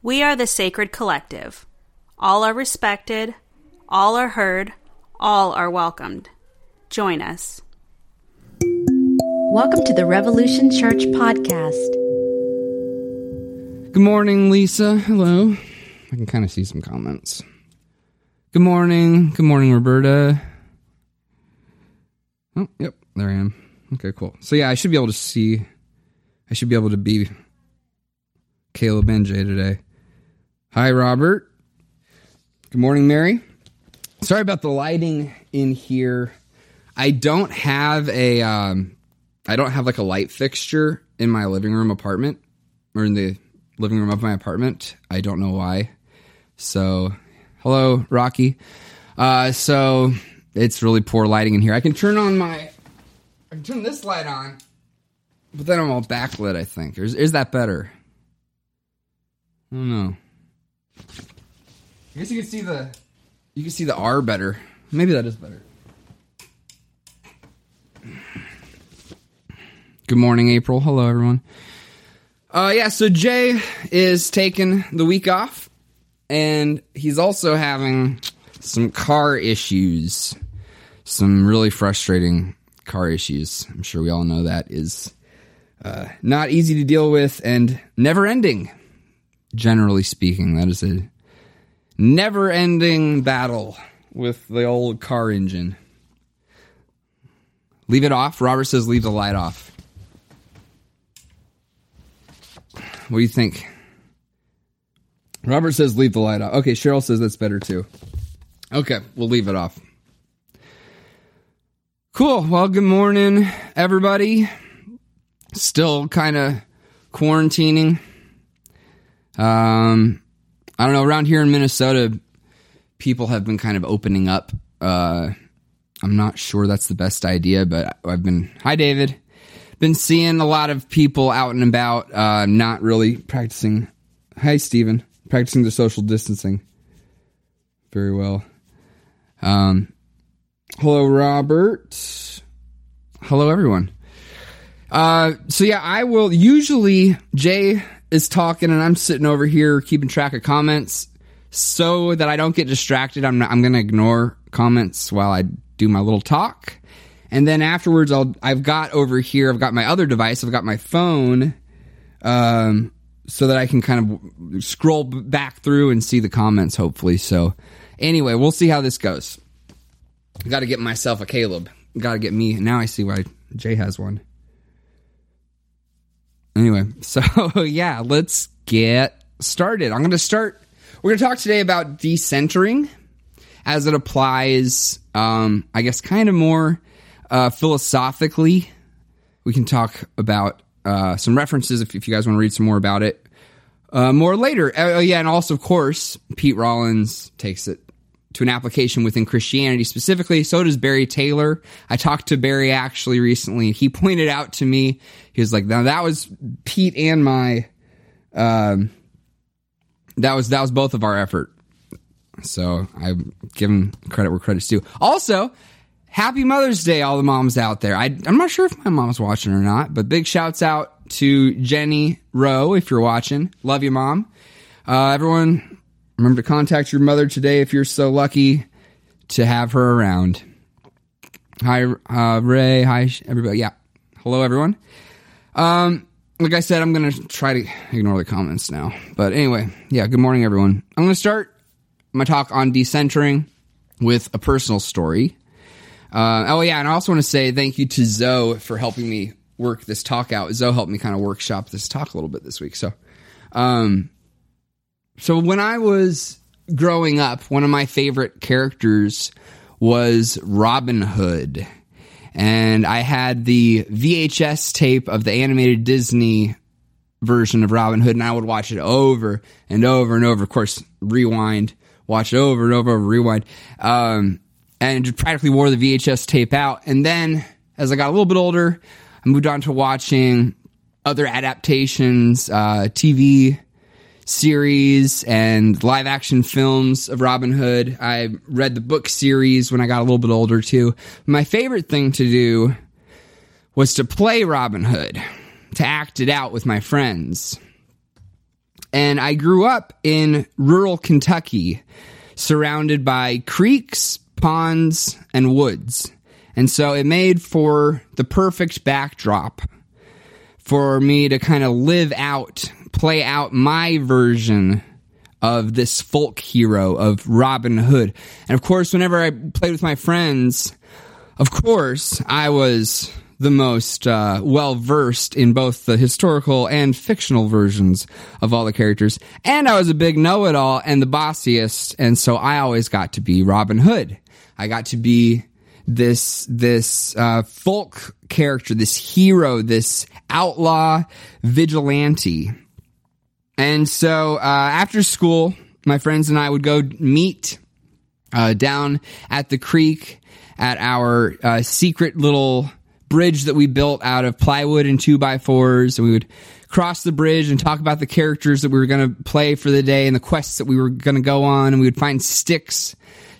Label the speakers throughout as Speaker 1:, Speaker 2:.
Speaker 1: We are the Sacred Collective. All are respected, all are heard, all are welcomed. Join us.
Speaker 2: Welcome to the Revolution Church podcast.
Speaker 3: Good morning, Lisa. Hello. I can kind of see some comments. Good morning. Good morning, Roberta. Oh, yep, there I am. Okay, cool. So yeah, I should be able to see. I should be able to be Caleb and Jay today. Hi, Robert. Good morning, Mary. Sorry about the lighting in here. I don't have a. Um, I don't have like a light fixture in my living room apartment or in the living room of my apartment. I don't know why. So, hello, Rocky. Uh, so it's really poor lighting in here. I can turn on my, I can turn this light on, but then I'm all backlit. I think is is that better? I don't know. I guess you can see the, you can see the R better. Maybe that is better. Good morning, April. Hello, everyone. Uh, yeah, so Jay is taking the week off, and he's also having some car issues. Some really frustrating car issues. I'm sure we all know that is uh, not easy to deal with and never ending. Generally speaking, that is a never ending battle with the old car engine. Leave it off. Robert says leave the light off. What do you think? Robert says leave the light off. Okay, Cheryl says that's better too. Okay, we'll leave it off. Cool. Well, good morning, everybody. Still kind of quarantining. Um, I don't know. Around here in Minnesota, people have been kind of opening up. Uh, I'm not sure that's the best idea, but I've been. Hi, David. Been seeing a lot of people out and about, uh, not really practicing. Hi, Stephen. Practicing the social distancing. Very well. Um, hello, Robert. Hello, everyone. Uh, so yeah, I will usually Jay is talking and I'm sitting over here keeping track of comments so that I don't get distracted. I'm I'm gonna ignore comments while I do my little talk, and then afterwards I'll I've got over here I've got my other device I've got my phone, um, so that I can kind of scroll back through and see the comments hopefully. So anyway, we'll see how this goes. Got to get myself a Caleb. Got to get me. Now I see why Jay has one. Anyway, so yeah, let's get started. I'm going to start. We're going to talk today about decentering as it applies, um, I guess, kind of more uh, philosophically. We can talk about uh, some references if, if you guys want to read some more about it uh, more later. Uh, yeah, and also, of course, Pete Rollins takes it to an application within Christianity specifically. So does Barry Taylor. I talked to Barry actually recently. He pointed out to me, he was like, now that was Pete and my, um, that was, that was both of our effort. So I give him credit where credit's due. Also, happy Mother's Day, all the moms out there. I, I'm not sure if my mom's watching or not, but big shouts out to Jenny Rowe if you're watching. Love you, mom. Uh, everyone, remember to contact your mother today if you're so lucky to have her around. Hi, uh, Ray. Hi, everybody. Yeah. Hello, everyone. Um, like I said, I'm going to try to ignore the comments now. But anyway, yeah, good morning, everyone. I'm going to start my talk on decentering with a personal story. Uh, oh, yeah, and I also want to say thank you to Zoe for helping me work this talk out. Zoe helped me kind of workshop this talk a little bit this week. So, um, so when I was growing up, one of my favorite characters was Robin Hood. And I had the VHS tape of the animated Disney version of Robin Hood, and I would watch it over and over and over. Of course, rewind, watch it over and over, over rewind. Um, and practically wore the VHS tape out. And then as I got a little bit older, I moved on to watching other adaptations, uh, TV series and live action films of Robin Hood. I read the book series when I got a little bit older too. My favorite thing to do was to play Robin Hood, to act it out with my friends. And I grew up in rural Kentucky, surrounded by creeks, ponds, and woods. And so it made for the perfect backdrop for me to kind of live out, play out my version of this folk hero of Robin Hood. And of course, whenever I played with my friends, of course, I was the most uh, well versed in both the historical and fictional versions of all the characters. And I was a big know it all and the bossiest. And so I always got to be Robin Hood. I got to be this this uh, folk character, this hero, this outlaw vigilante. And so uh, after school, my friends and I would go meet uh, down at the creek at our uh, secret little bridge that we built out of plywood and two by fours. And we would cross the bridge and talk about the characters that we were going to play for the day and the quests that we were going to go on. And we would find sticks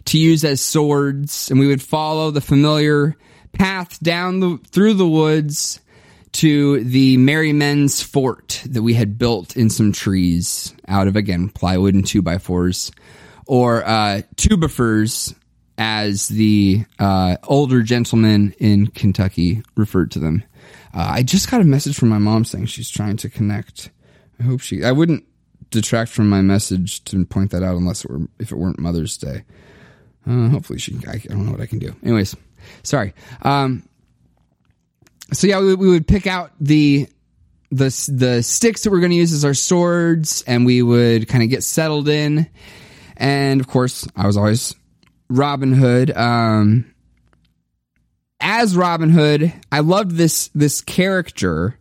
Speaker 3: to use as swords. And we would follow the familiar path down the, through the woods to the Merry Men's Fort that we had built in some trees out of, again, plywood and two by fours, or uh, tubifers, as the uh, older gentleman in Kentucky referred to them. Uh, I just got a message from my mom saying she's trying to connect. I hope she. I wouldn't detract from my message to point that out unless it were if it weren't Mother's Day. Uh, hopefully she. I, I, don't know what I can do. Anyways, sorry. Um, so yeah, we, we would pick out the the the sticks that we're going to use as our swords, and we would kind of get settled in. And of course, I was always Robin Hood. Um, as Robin Hood, I loved this this character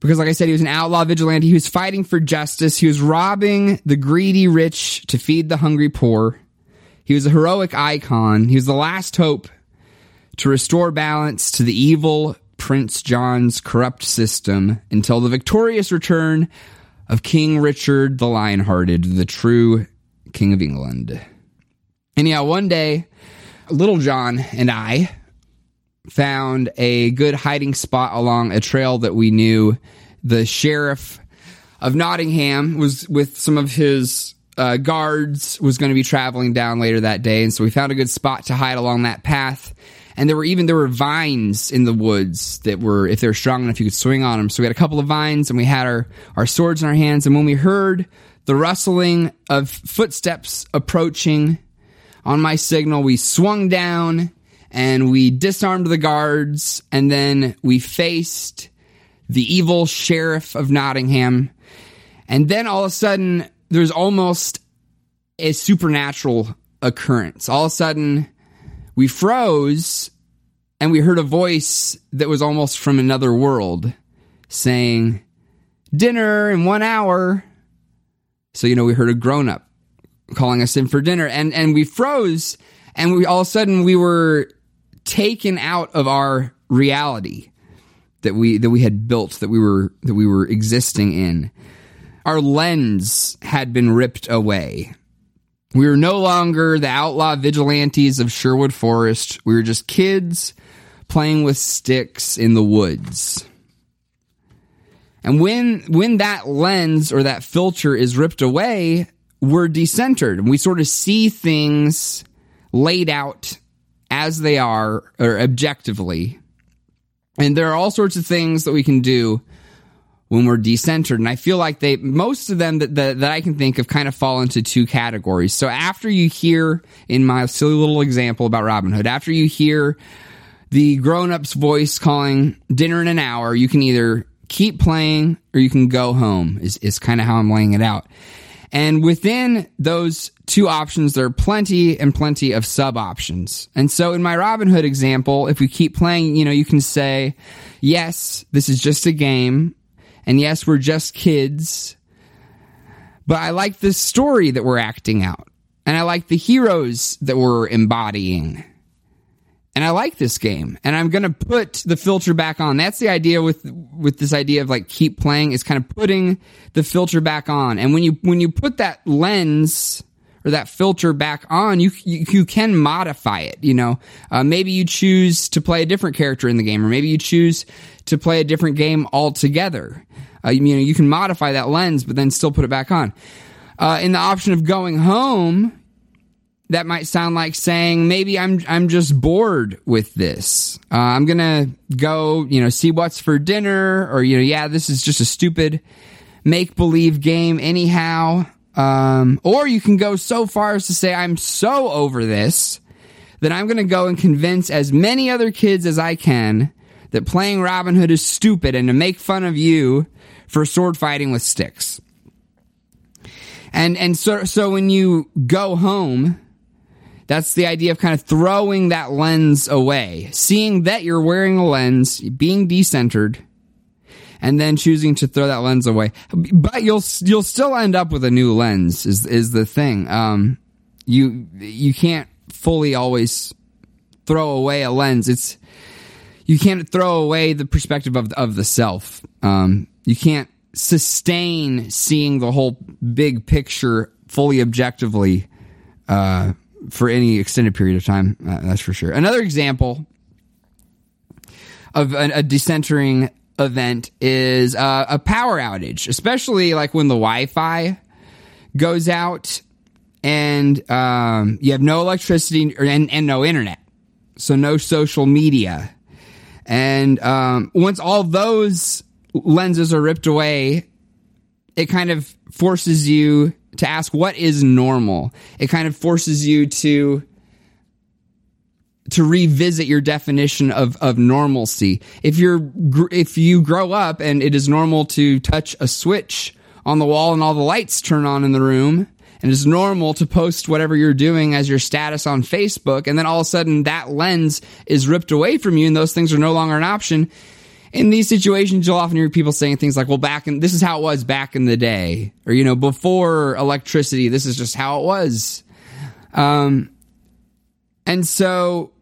Speaker 3: because, like I said, he was an outlaw vigilante. He was fighting for justice. He was robbing the greedy rich to feed the hungry poor. He was a heroic icon. He was the last hope to restore balance to the evil Prince John's corrupt system until the victorious return of King Richard the Lionhearted, the true King of England. And yeah, one day, Little John and I found a good hiding spot along a trail that we knew. The sheriff of Nottingham was with some of his uh, guards was going to be traveling down later that day, and so we found a good spot to hide along that path. And there were even there were vines in the woods that were, if they were strong enough, you could swing on them. So we had a couple of vines, and we had our our swords in our hands. And when we heard the rustling of footsteps approaching on my signal, we swung down and we disarmed the guards, and then we faced the evil sheriff of Nottingham. And then all of a sudden, there's almost a supernatural occurrence. All of a sudden, we froze and we heard a voice that was almost from another world saying, Dinner in one hour. So, you know, we heard a grown up calling us in for dinner and, and we froze and we all of a sudden we were taken out of our reality that we, that we had built, that we were, that we were existing in. Our lens had been ripped away. We were no longer the outlaw vigilantes of Sherwood Forest. We were just kids playing with sticks in the woods. And when when that lens or that filter is ripped away, we're decentered. We sort of see things laid out as they are or objectively. And there are all sorts of things that we can do when we're decentered. And I feel like they, most of them that, that, that, I can think of kind of fall into two categories. So after you hear in my silly little example about Robin Hood, after you hear the grown up's voice calling dinner in an hour, you can either keep playing or you can go home is, is kind of how I'm laying it out. And within those two options, there are plenty and plenty of sub options. And so in my Robin Hood example, if we keep playing, you know, you can say, yes, this is just a game. And yes, we're just kids. But I like the story that we're acting out. And I like the heroes that we're embodying and I like this game and I'm going to put the filter back on. That's the idea with with this idea of like keep playing is kind of putting the filter back on. And when you when you put that lens or that filter back on, you you, you can modify it, you know. Uh, maybe you choose to play a different character in the game or maybe you choose to play a different game altogether. Uh, you know, you can modify that lens, but then still put it back on. Uh, in the option of going home, that might sound like saying maybe I'm I'm just bored with this. Uh, I'm gonna go, you know, see what's for dinner, or you know, yeah, this is just a stupid make believe game anyhow. Um, or you can go so far as to say I'm so over this that I'm gonna go and convince as many other kids as I can that playing Robin Hood is stupid and to make fun of you for sword fighting with sticks. And and so so when you go home that's the idea of kind of throwing that lens away, seeing that you're wearing a lens, being decentered, and then choosing to throw that lens away. But you'll you'll still end up with a new lens. Is is the thing? Um, you you can't fully always throw away a lens. It's you can't throw away the perspective of of the self. Um, you can't sustain seeing the whole big picture fully objectively. Uh, for any extended period of time. Uh, that's for sure. Another example of a, decentering event is uh, a power outage, especially like when the Wi-Fi goes out and um, you have no electricity and, and no internet, so no social media. And um, once all those lenses are ripped away, it kind of forces you to ask what is normal. It kind of forces you to to revisit your definition of, of normalcy. If you're if you grow up and it is normal to touch a switch on the wall and all the lights turn on in the room, and it's normal to post whatever you're doing as your status on Facebook, and then all of a sudden that lens is ripped away from you and those things are no longer an option, in these situations, you'll often hear people saying things like, well, back in, this is how it was back in the day. Or, you know, before electricity, this is just how it was. Um, and so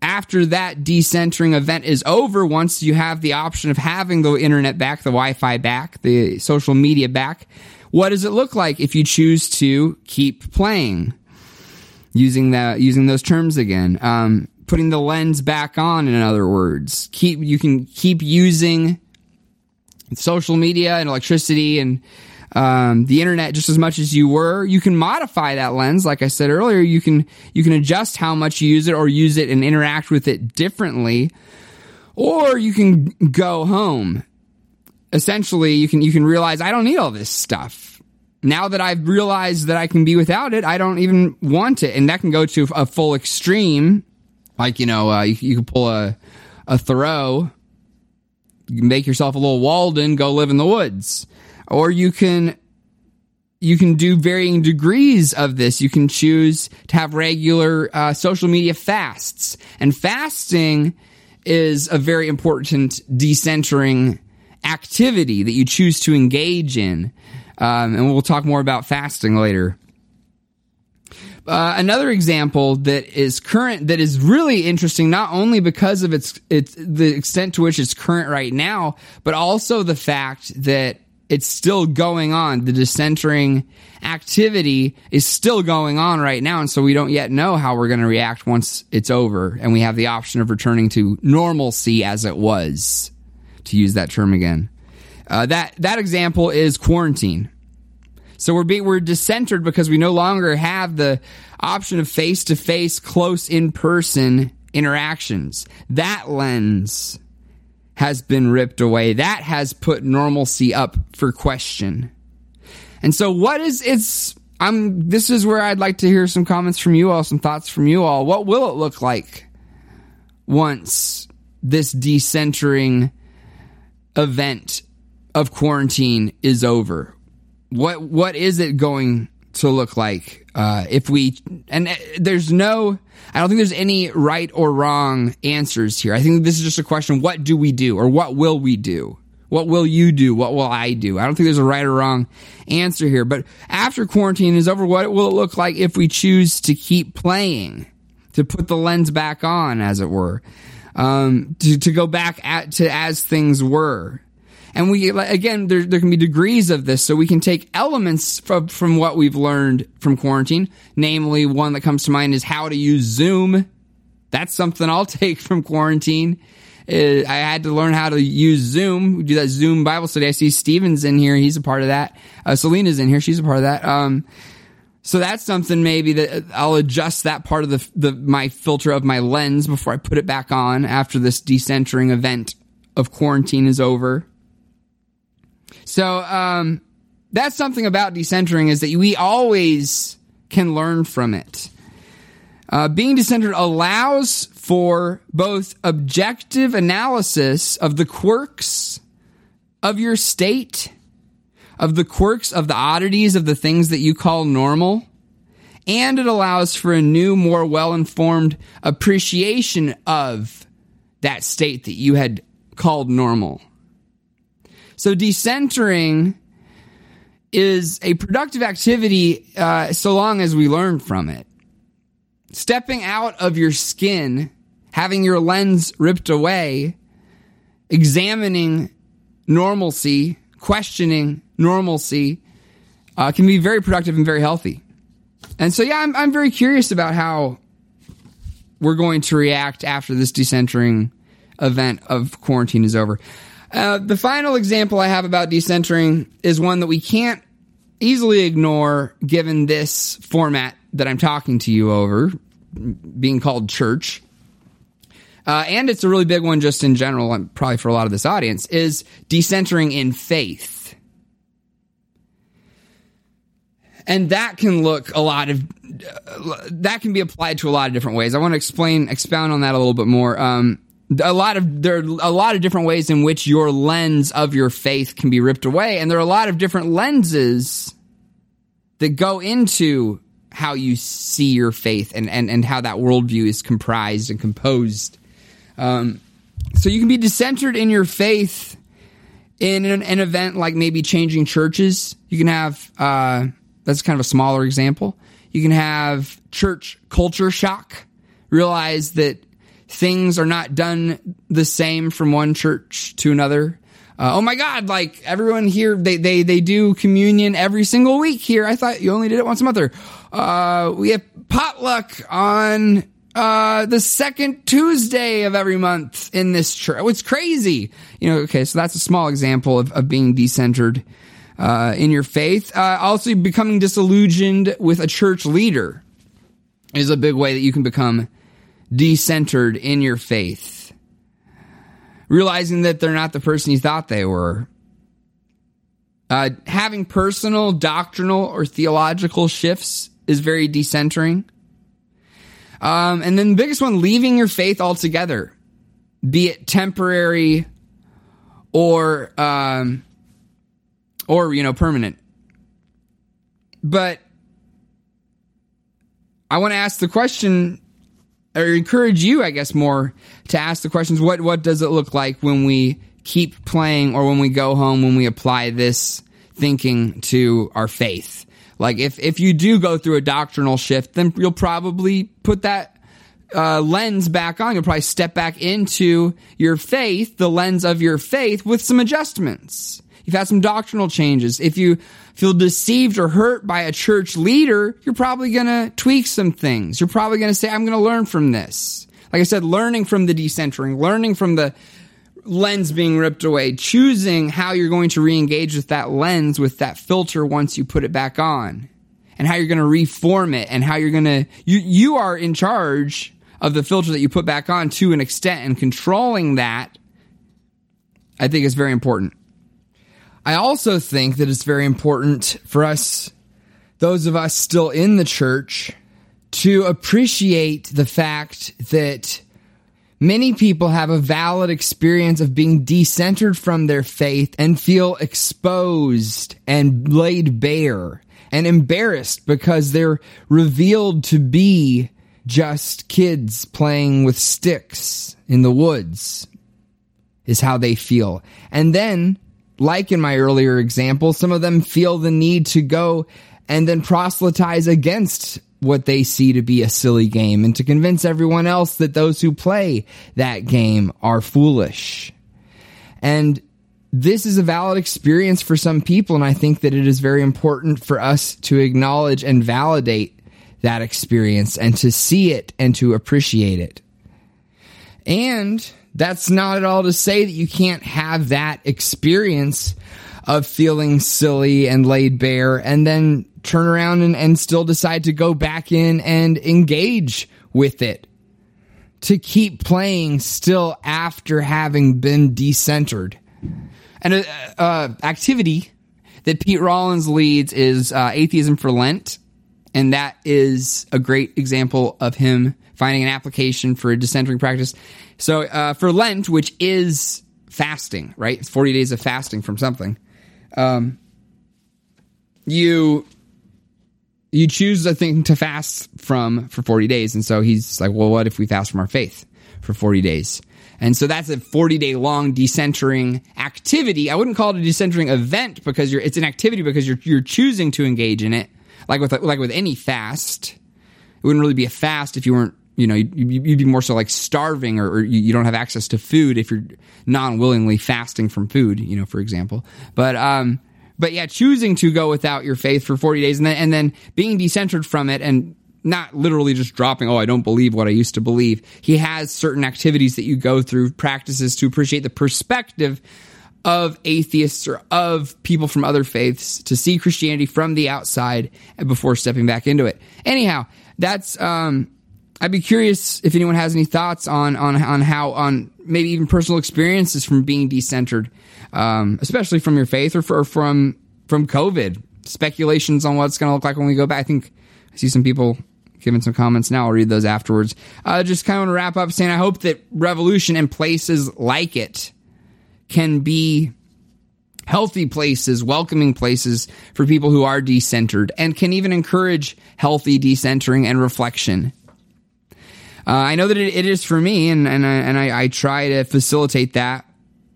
Speaker 3: after that decentering event is over, once you have the option of having the internet back, the Wi Fi back, the social media back, what does it look like if you choose to keep playing? Using that, using those terms again. Um, putting the lens back on in other words. Keep you can keep using social media and electricity and um, the internet just as much as you were. You can modify that lens like i said earlier. You can you can adjust how much you use it or use it and interact with it differently. Or you can go home essentially you can you can realize i don't need all this stuff. Now that i've realized that i can be without it i don't even want it. And that can go to a full extreme. Like you know, uh, you, you can pull a a Thoreau, make yourself a little Walden, go live in the woods, or you can you can do varying degrees of this. You can choose to have regular uh, social media fasts, and fasting is a very important decentering activity that you choose to engage in. Um, and we'll talk more about fasting later. Uh, another example that is current that is really interesting, not only because of its its the extent to which it's current right now, but also the fact that it's still going on. The decentering activity is still going on right now, and so we don't yet know how we're going to react once it's over, and we have the option of returning to normalcy as it was, to use that term again. Uh, that that example is quarantine. So we're we're decentered because we no longer have the option of face to face, close in person interactions. That lens has been ripped away. That has put normalcy up for question. And so what is it's I'm this is where I'd like to hear some comments from you all, some thoughts from you all. What will it look like once this decentering event of quarantine is over? what what is it going to look like uh, if we and uh, there's no i don't think there's any right or wrong answers here. I think this is just a question what do we do or what will we do? What will you do? What will i do? I don't think there's a right or wrong answer here but after quarantine is over what will it look like if we choose to keep playing to put the lens back on as it were um, to, to go back at to as things were and we, again, there, there can be degrees of this. So we can take elements from, from what we've learned from quarantine. Namely, one that comes to mind is how to use Zoom. That's something I'll take from quarantine Uh, I had to learn how to use Zoom. We do that Zoom Bible study. I see Steven's in here. He's a part of that. Uh, Selena's in here. She's a part of that. Um, so that's something maybe that I'll adjust that part of the, the my filter of my lens before I put it back on after this decentering event of quarantine is over. So um, that's something about decentering is that we always can learn from it. Uh, being decentered allows for both objective analysis of the quirks of your state, of the quirks of the oddities of the things that you call normal, and it allows for a new, more well informed appreciation of that state that you had called normal. So, decentering is a productive activity uh, so long as we learn from it. Stepping out of your skin, having your lens ripped away, examining normalcy, questioning normalcy, uh, can be very productive and very healthy. And so, yeah, I'm, I'm very curious about how we're going to react after this decentering event of quarantine is over. Uh, the final example I have about decentering is one that we can't easily ignore given this format that I'm talking to you over, being called church. Uh, and it's a really big one just in general, and probably for a lot of this audience, is decentering in faith. And that can look a lot of, uh, that can be applied to a lot of different ways. I want to explain, expound on that a little bit more. Um, a lot of there are a lot of different ways in which your lens of your faith can be ripped away and there are a lot of different lenses that go into how you see your faith and and, and how that worldview is comprised and composed um, so you can be decentered in your faith in an, an, event like maybe changing churches you can have uh, that's kind of a smaller example you can have church culture shock realize that things are not done the same from one church to another. Uh, oh my God! Like everyone here, they they they do communion every single week here. I thought you only did it once a month. Or uh, we have potluck on uh, the second Tuesday of every month in this church. It's crazy, you know. Okay, so that's a small example of, of being decentered uh, in your faith. Uh, also, becoming disillusioned with a church leader is a big way that you can become decentered in your faith, realizing that they're not the person you thought they were. Uh, having personal, doctrinal, or theological shifts is very decentering. Um, and then the biggest one, leaving your faith altogether, be it temporary or um, or you know permanent. But I want to ask the question or encourage you, I guess, more to ask the questions: What what does it look like when we keep playing, or when we go home, when we apply this thinking to our faith? Like, if if you do go through a doctrinal shift, then you'll probably put that uh, lens back on. You'll probably step back into your faith, the lens of your faith, with some adjustments. You've had some doctrinal changes. If you feel deceived or hurt by a church leader, you're probably going to tweak some things. You're probably going to say, I'm going to learn from this. Like I said, learning from the decentering, learning from the lens being ripped away, choosing how you're going to re-engage with that lens, with that filter once you put it back on, and how you're going to reform it, and how you're going to, you, you are in charge of the filter that you put back on to an extent, and controlling that, I think is very important. I also think that it's very important for us, those of us still in the church, to appreciate the fact that many people have a valid experience of being decentered from their faith and feel exposed and laid bare and embarrassed because they're revealed to be just kids playing with sticks in the woods is how they feel. And then like in my earlier example, some of them feel the need to go and then proselytize against what they see to be a silly game and to convince everyone else that those who play that game are foolish. And this is a valid experience for some people, and I think that it is very important for us to acknowledge and validate that experience and to see it and to appreciate it. And That's not at all to say that you can't have that experience of feeling silly and laid bare and then turn around and, and still decide to go back in and engage with it. To keep playing still after having been decentered. And uh, uh, activity that Pete Rollins leads is uh, Atheism for Lent. And that is a great example of him finding an application for a decentering practice. So uh, for Lent, which is fasting, right? It's 40 days of fasting from something. Um, you you choose a thing to fast from for 40 days. And so he's like, well, what if we fast from our faith for 40 days? And so that's a 40 day long decentering activity. I wouldn't call it a decentering event because you're, it's an activity because you're, you're choosing to engage in it. Like with, like with any fast, it wouldn't really be a fast if you weren't, you know, you'd, you'd be more so like starving or, or you don't have access to food if you're non willingly fasting from food, you know, for example. But, um, but yeah, choosing to go without your faith for 40 days and then, and then being decentered from it and not literally just dropping, oh, I don't believe what I used to believe. He has certain activities that you go through, practices to appreciate the perspective of atheists or of people from other faiths to see Christianity from the outside before stepping back into it. Anyhow, that's, um, I'd be curious if anyone has any thoughts on, on, on how, on maybe even personal experiences from being decentered um, especially from your faith or, for, or from from COVID. Speculations on what it's going to look like when we go back. I think I see some people giving some comments now. I'll read those afterwards. Uh, just kind of want to wrap up saying I hope that revolution and places like it can be healthy places, welcoming places for people who are decentered and can even encourage healthy decentering and reflection. Uh, I know that it, it is for me, and and I, and I, I try to facilitate that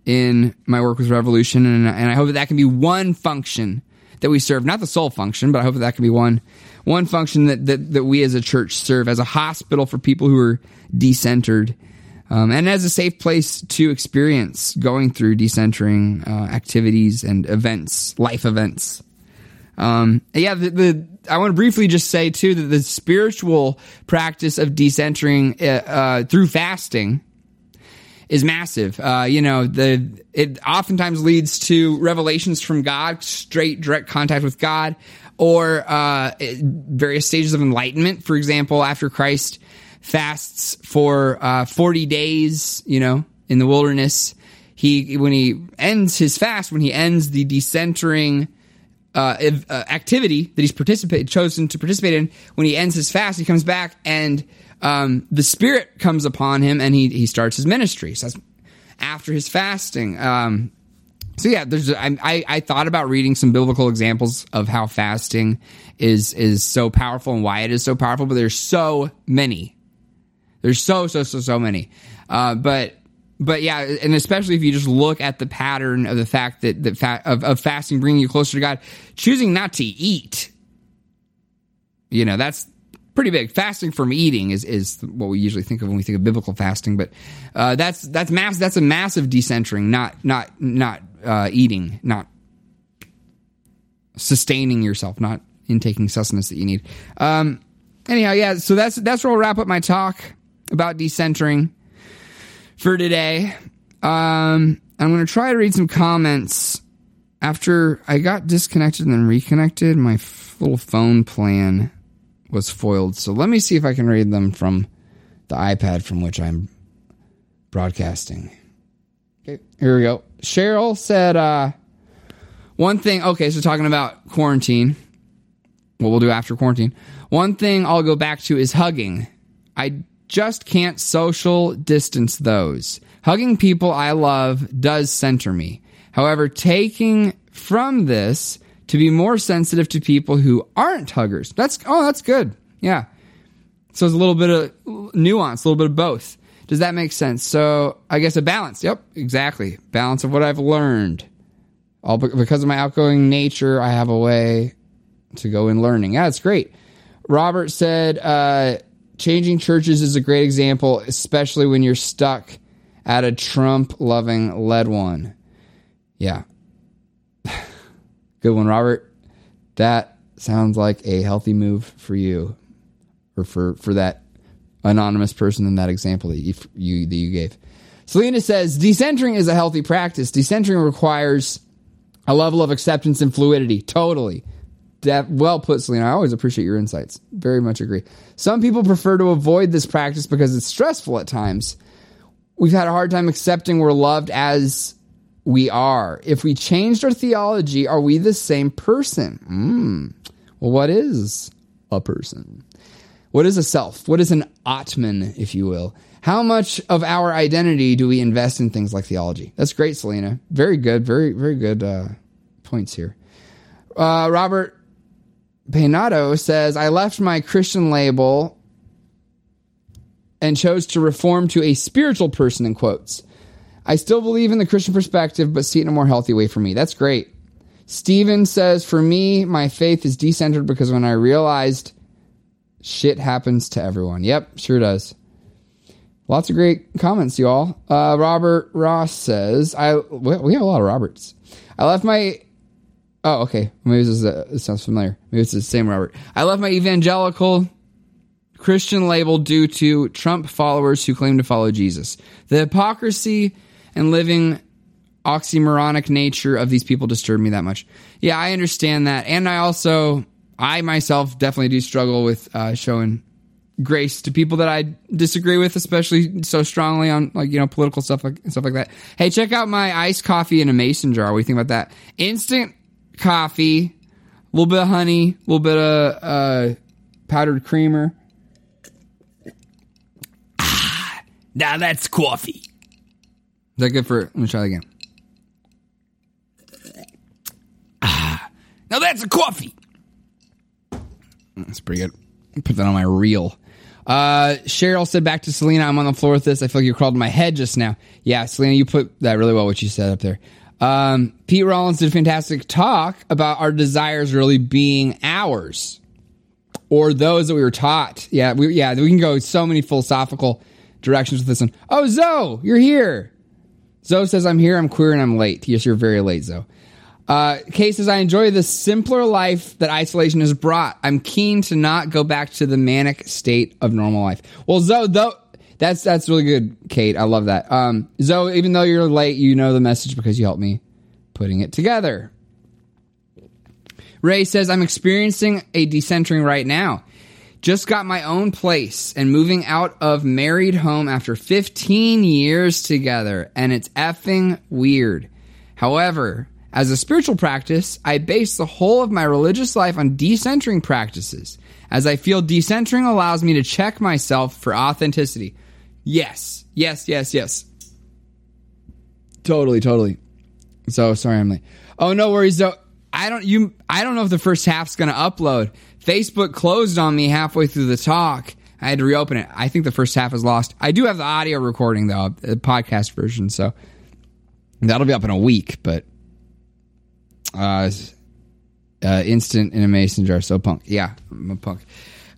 Speaker 3: in my work with Revolution, and, and I hope that that can be one function that we serve, not the sole function, but I hope that that can be one one function that that, that we as a church serve as a hospital for people who are decentered. Um, and as a safe place to experience going through decentering uh, activities and events, life events. Um, yeah, the, the, I want to briefly just say too that the spiritual practice of decentering uh, uh, through fasting is massive. Uh, you know, the it oftentimes leads to revelations from God, straight direct contact with God, or uh, various stages of enlightenment. For example, after Christ fasts for uh, forty days, you know, in the wilderness, he when he ends his fast, when he ends the decentering. Uh, uh, activity that he's participated, chosen to participate in, when he ends his fast, he comes back and um, the Spirit comes upon him and he, he starts his ministry. So after his fasting. Um, so yeah, there's I, I, I thought about reading some biblical examples of how fasting is is so powerful and why it is so powerful, but there's so many. There's so so so so many. Uh, but but yeah, and especially if you just look at the pattern of the fact that the fa- of, of fasting bringing you closer to God, choosing not to eat. You know, that's pretty big. Fasting from eating is, is what we usually think of when we think of biblical fasting, but uh, that's that's mass that's a massive decentering, not not not uh, eating, not sustaining yourself, not intaking sustenance that you need. Um, anyhow, yeah. So that's that's where I'll wrap up my talk about decentering for today. Um, I'm going to try to read some comments after I got disconnected and then reconnected. My f- little phone plan was foiled. So let me see if I can read them from the iPad from which I'm broadcasting. Okay, here we go. Cheryl said, uh, one thing, okay, so talking about quarantine, what we'll do after quarantine. One thing I'll go back to is hugging. I just can't social distance those. Hugging people I love does center me. However, taking from this to be more sensitive to people who aren't huggers. That's oh, that's good. Yeah. So it's a little bit of nuance, a little bit of both. Does that make sense? So I guess a balance. Yep, exactly. Balance of what I've learned. All because of my outgoing nature, I have a way to go in learning. Yeah, it's great. Robert said, uh, changing churches is a great example, especially when you're stuck at a Trump loving led one. Yeah, Good one, Robert. That sounds like a healthy move for you, or for for that anonymous person in that example that you, you that you gave. Selena says decentering is a healthy practice. Decentering requires a level of acceptance and fluidity. Totally. Def- well put, Selena. I always appreciate your insights. Very much agree. Some people prefer to avoid this practice because it's stressful at times. We've had a hard time accepting we're loved as we are. If we changed our theology, are we the same person? Mm. Well, what is a person? What is a self? What is an Atman, if you will? How much of our identity do we invest in things like theology? That's great, Selena. Very good. Very, very good uh, points here. Uh, Robert Penato says, I left my Christian label and chose to reform to a spiritual person, in quotes. I still believe in the Christian perspective, but see it in a more healthy way for me. That's great. Steven says, For me, my faith is decentered because when I realized shit happens to everyone. Yep, sure does. Lots of great comments, y'all. Uh, Robert Ross says, "I we have a lot of Roberts. I left my oh okay maybe this, is a, this sounds familiar. Maybe it's the same Robert. I left my evangelical Christian label due to Trump followers who claim to follow Jesus. The hypocrisy and living oxymoronic nature of these people disturb me that much. Yeah, I understand that, and I also I myself definitely do struggle with uh, showing grace to people that I disagree with, especially so strongly on like you know political stuff like stuff like that. Hey, check out my iced coffee in a mason jar. What do you think about that? Instant coffee, a little bit of honey, a little bit of uh, powdered creamer. Ah, now that's coffee. Is that good for? Let me try again. Ah, now that's a coffee. That's pretty good. Put that on my reel. Uh, Cheryl said back to Selena, I'm on the floor with this. I feel like you crawled in my head just now. Yeah, Selena, you put that really well, what you said up there. Um, Pete Rollins did a fantastic talk about our desires really being ours or those that we were taught. Yeah, we, yeah, we can go so many philosophical directions with this one. Oh, Zoe, you're here. Zoe says, I'm here, I'm queer, and I'm late. Yes, you're very late, Zoe. Uh, Kay says, I enjoy the simpler life that isolation has brought. I'm keen to not go back to the manic state of normal life. Well, Zoe, though, that's that's really good, Kate. I love that. Um, Zoe, even though you're late, you know the message because you helped me putting it together. Ray says, I'm experiencing a decentering right now. Just got my own place and moving out of married home after 15 years together, and it's effing weird. However, as a spiritual practice, I base the whole of my religious life on decentering practices, as I feel decentering allows me to check myself for authenticity. Yes, yes, yes, yes. Totally, totally. So sorry, late. Oh, no worries though. I don't you. I don't know if the first half's to upload. Facebook closed on me halfway through the talk. I had to reopen it. I think the first half is lost. I do have the audio recording though, the podcast version, so that'll be up in a week. But uh, uh, instant in a mason jar. So punk. Yeah, I'm a punk.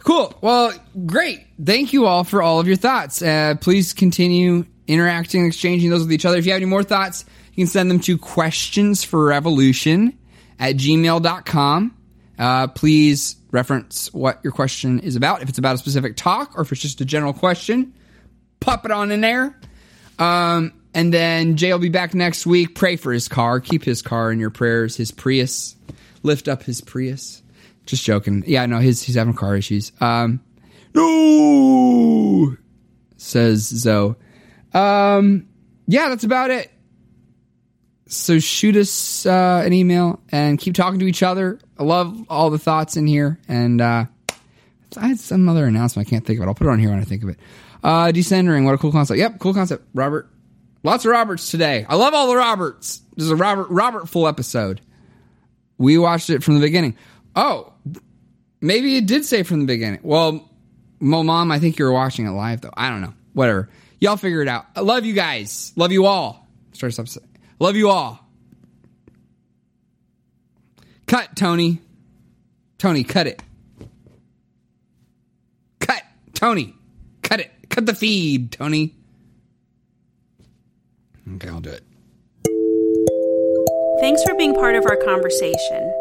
Speaker 3: Cool. Well, great. Thank you all for all of your thoughts. Uh, please continue interacting, and exchanging those with each other. If you have any more thoughts, you can send them to questions for revolution at gmail.com. Uh, please reference what your question is about. If it's about a specific talk or if it's just a general question, pop it on in there. Um, and then Jay will be back next week. Pray for his car. Keep his car in your prayers. His Prius. Lift up his Prius. Just joking. Yeah, no, his he's having car issues. Um, no, says Zoe. Um, yeah, that's about it. So shoot us uh, an email and keep talking to each other. I love all the thoughts in here. And uh, I had some other announcement I can't think of it. I'll put it on here when I think of it. Uh, descendering, what a cool concept. Yep, cool concept. Robert Lots of Roberts today. I love all the Roberts. This is a Robert Robert full episode. We watched it from the beginning. Oh, maybe it did say from the beginning. Well, Mo Mom, I think you were watching it live though. I don't know. Whatever. Y'all figure it out. I love you guys. Love you all. Start stop. Love you all. Cut, Tony. Tony, cut it. Cut, Tony. Cut it. Cut the feed, Tony. Okay, I'll do it.
Speaker 1: Thanks for being part of our conversation.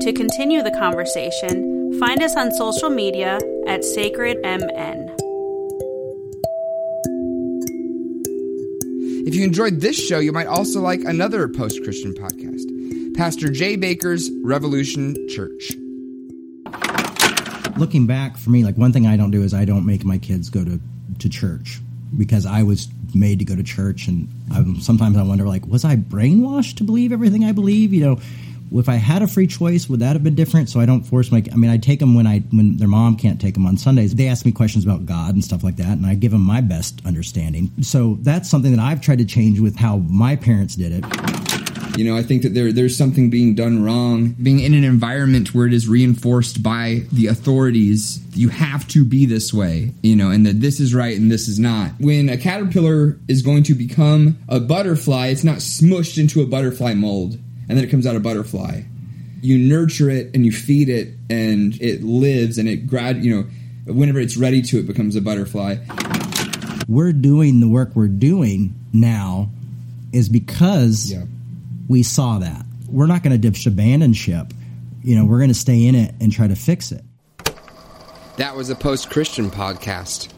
Speaker 1: To continue the conversation, find us on social media at SacredMN.
Speaker 3: If you enjoyed this show, you might also like another post Christian podcast Pastor Jay Baker's Revolution Church.
Speaker 4: Looking back for me, like one thing I don't do is I don't make my kids go to, to church because I was made to go to church, and I, sometimes I wonder, like, was I brainwashed to believe everything I believe? You know, if I had a free choice, would that have been different? So I don't force my. I mean, I take them when I when their mom can't take them on Sundays. They ask me questions about God and stuff like that, and I give them my best understanding. So that's something that I've tried to change with how my parents did it.
Speaker 3: You know, I think that there there's something being done wrong. Being in an environment where it is reinforced by the authorities, you have to be this way, you know, and that this is right and this is not. When a caterpillar is going to become a butterfly, it's not smushed into a butterfly mold and then it comes out a butterfly. You nurture it and you feed it and it lives and it grad, you know, whenever it's ready to it becomes a butterfly.
Speaker 4: We're doing the work we're doing now is because
Speaker 3: Yeah.
Speaker 4: we saw that. We're not going to just abandon ship. You know, we're going to stay in it and try to fix it.
Speaker 3: That was a post Christian podcast.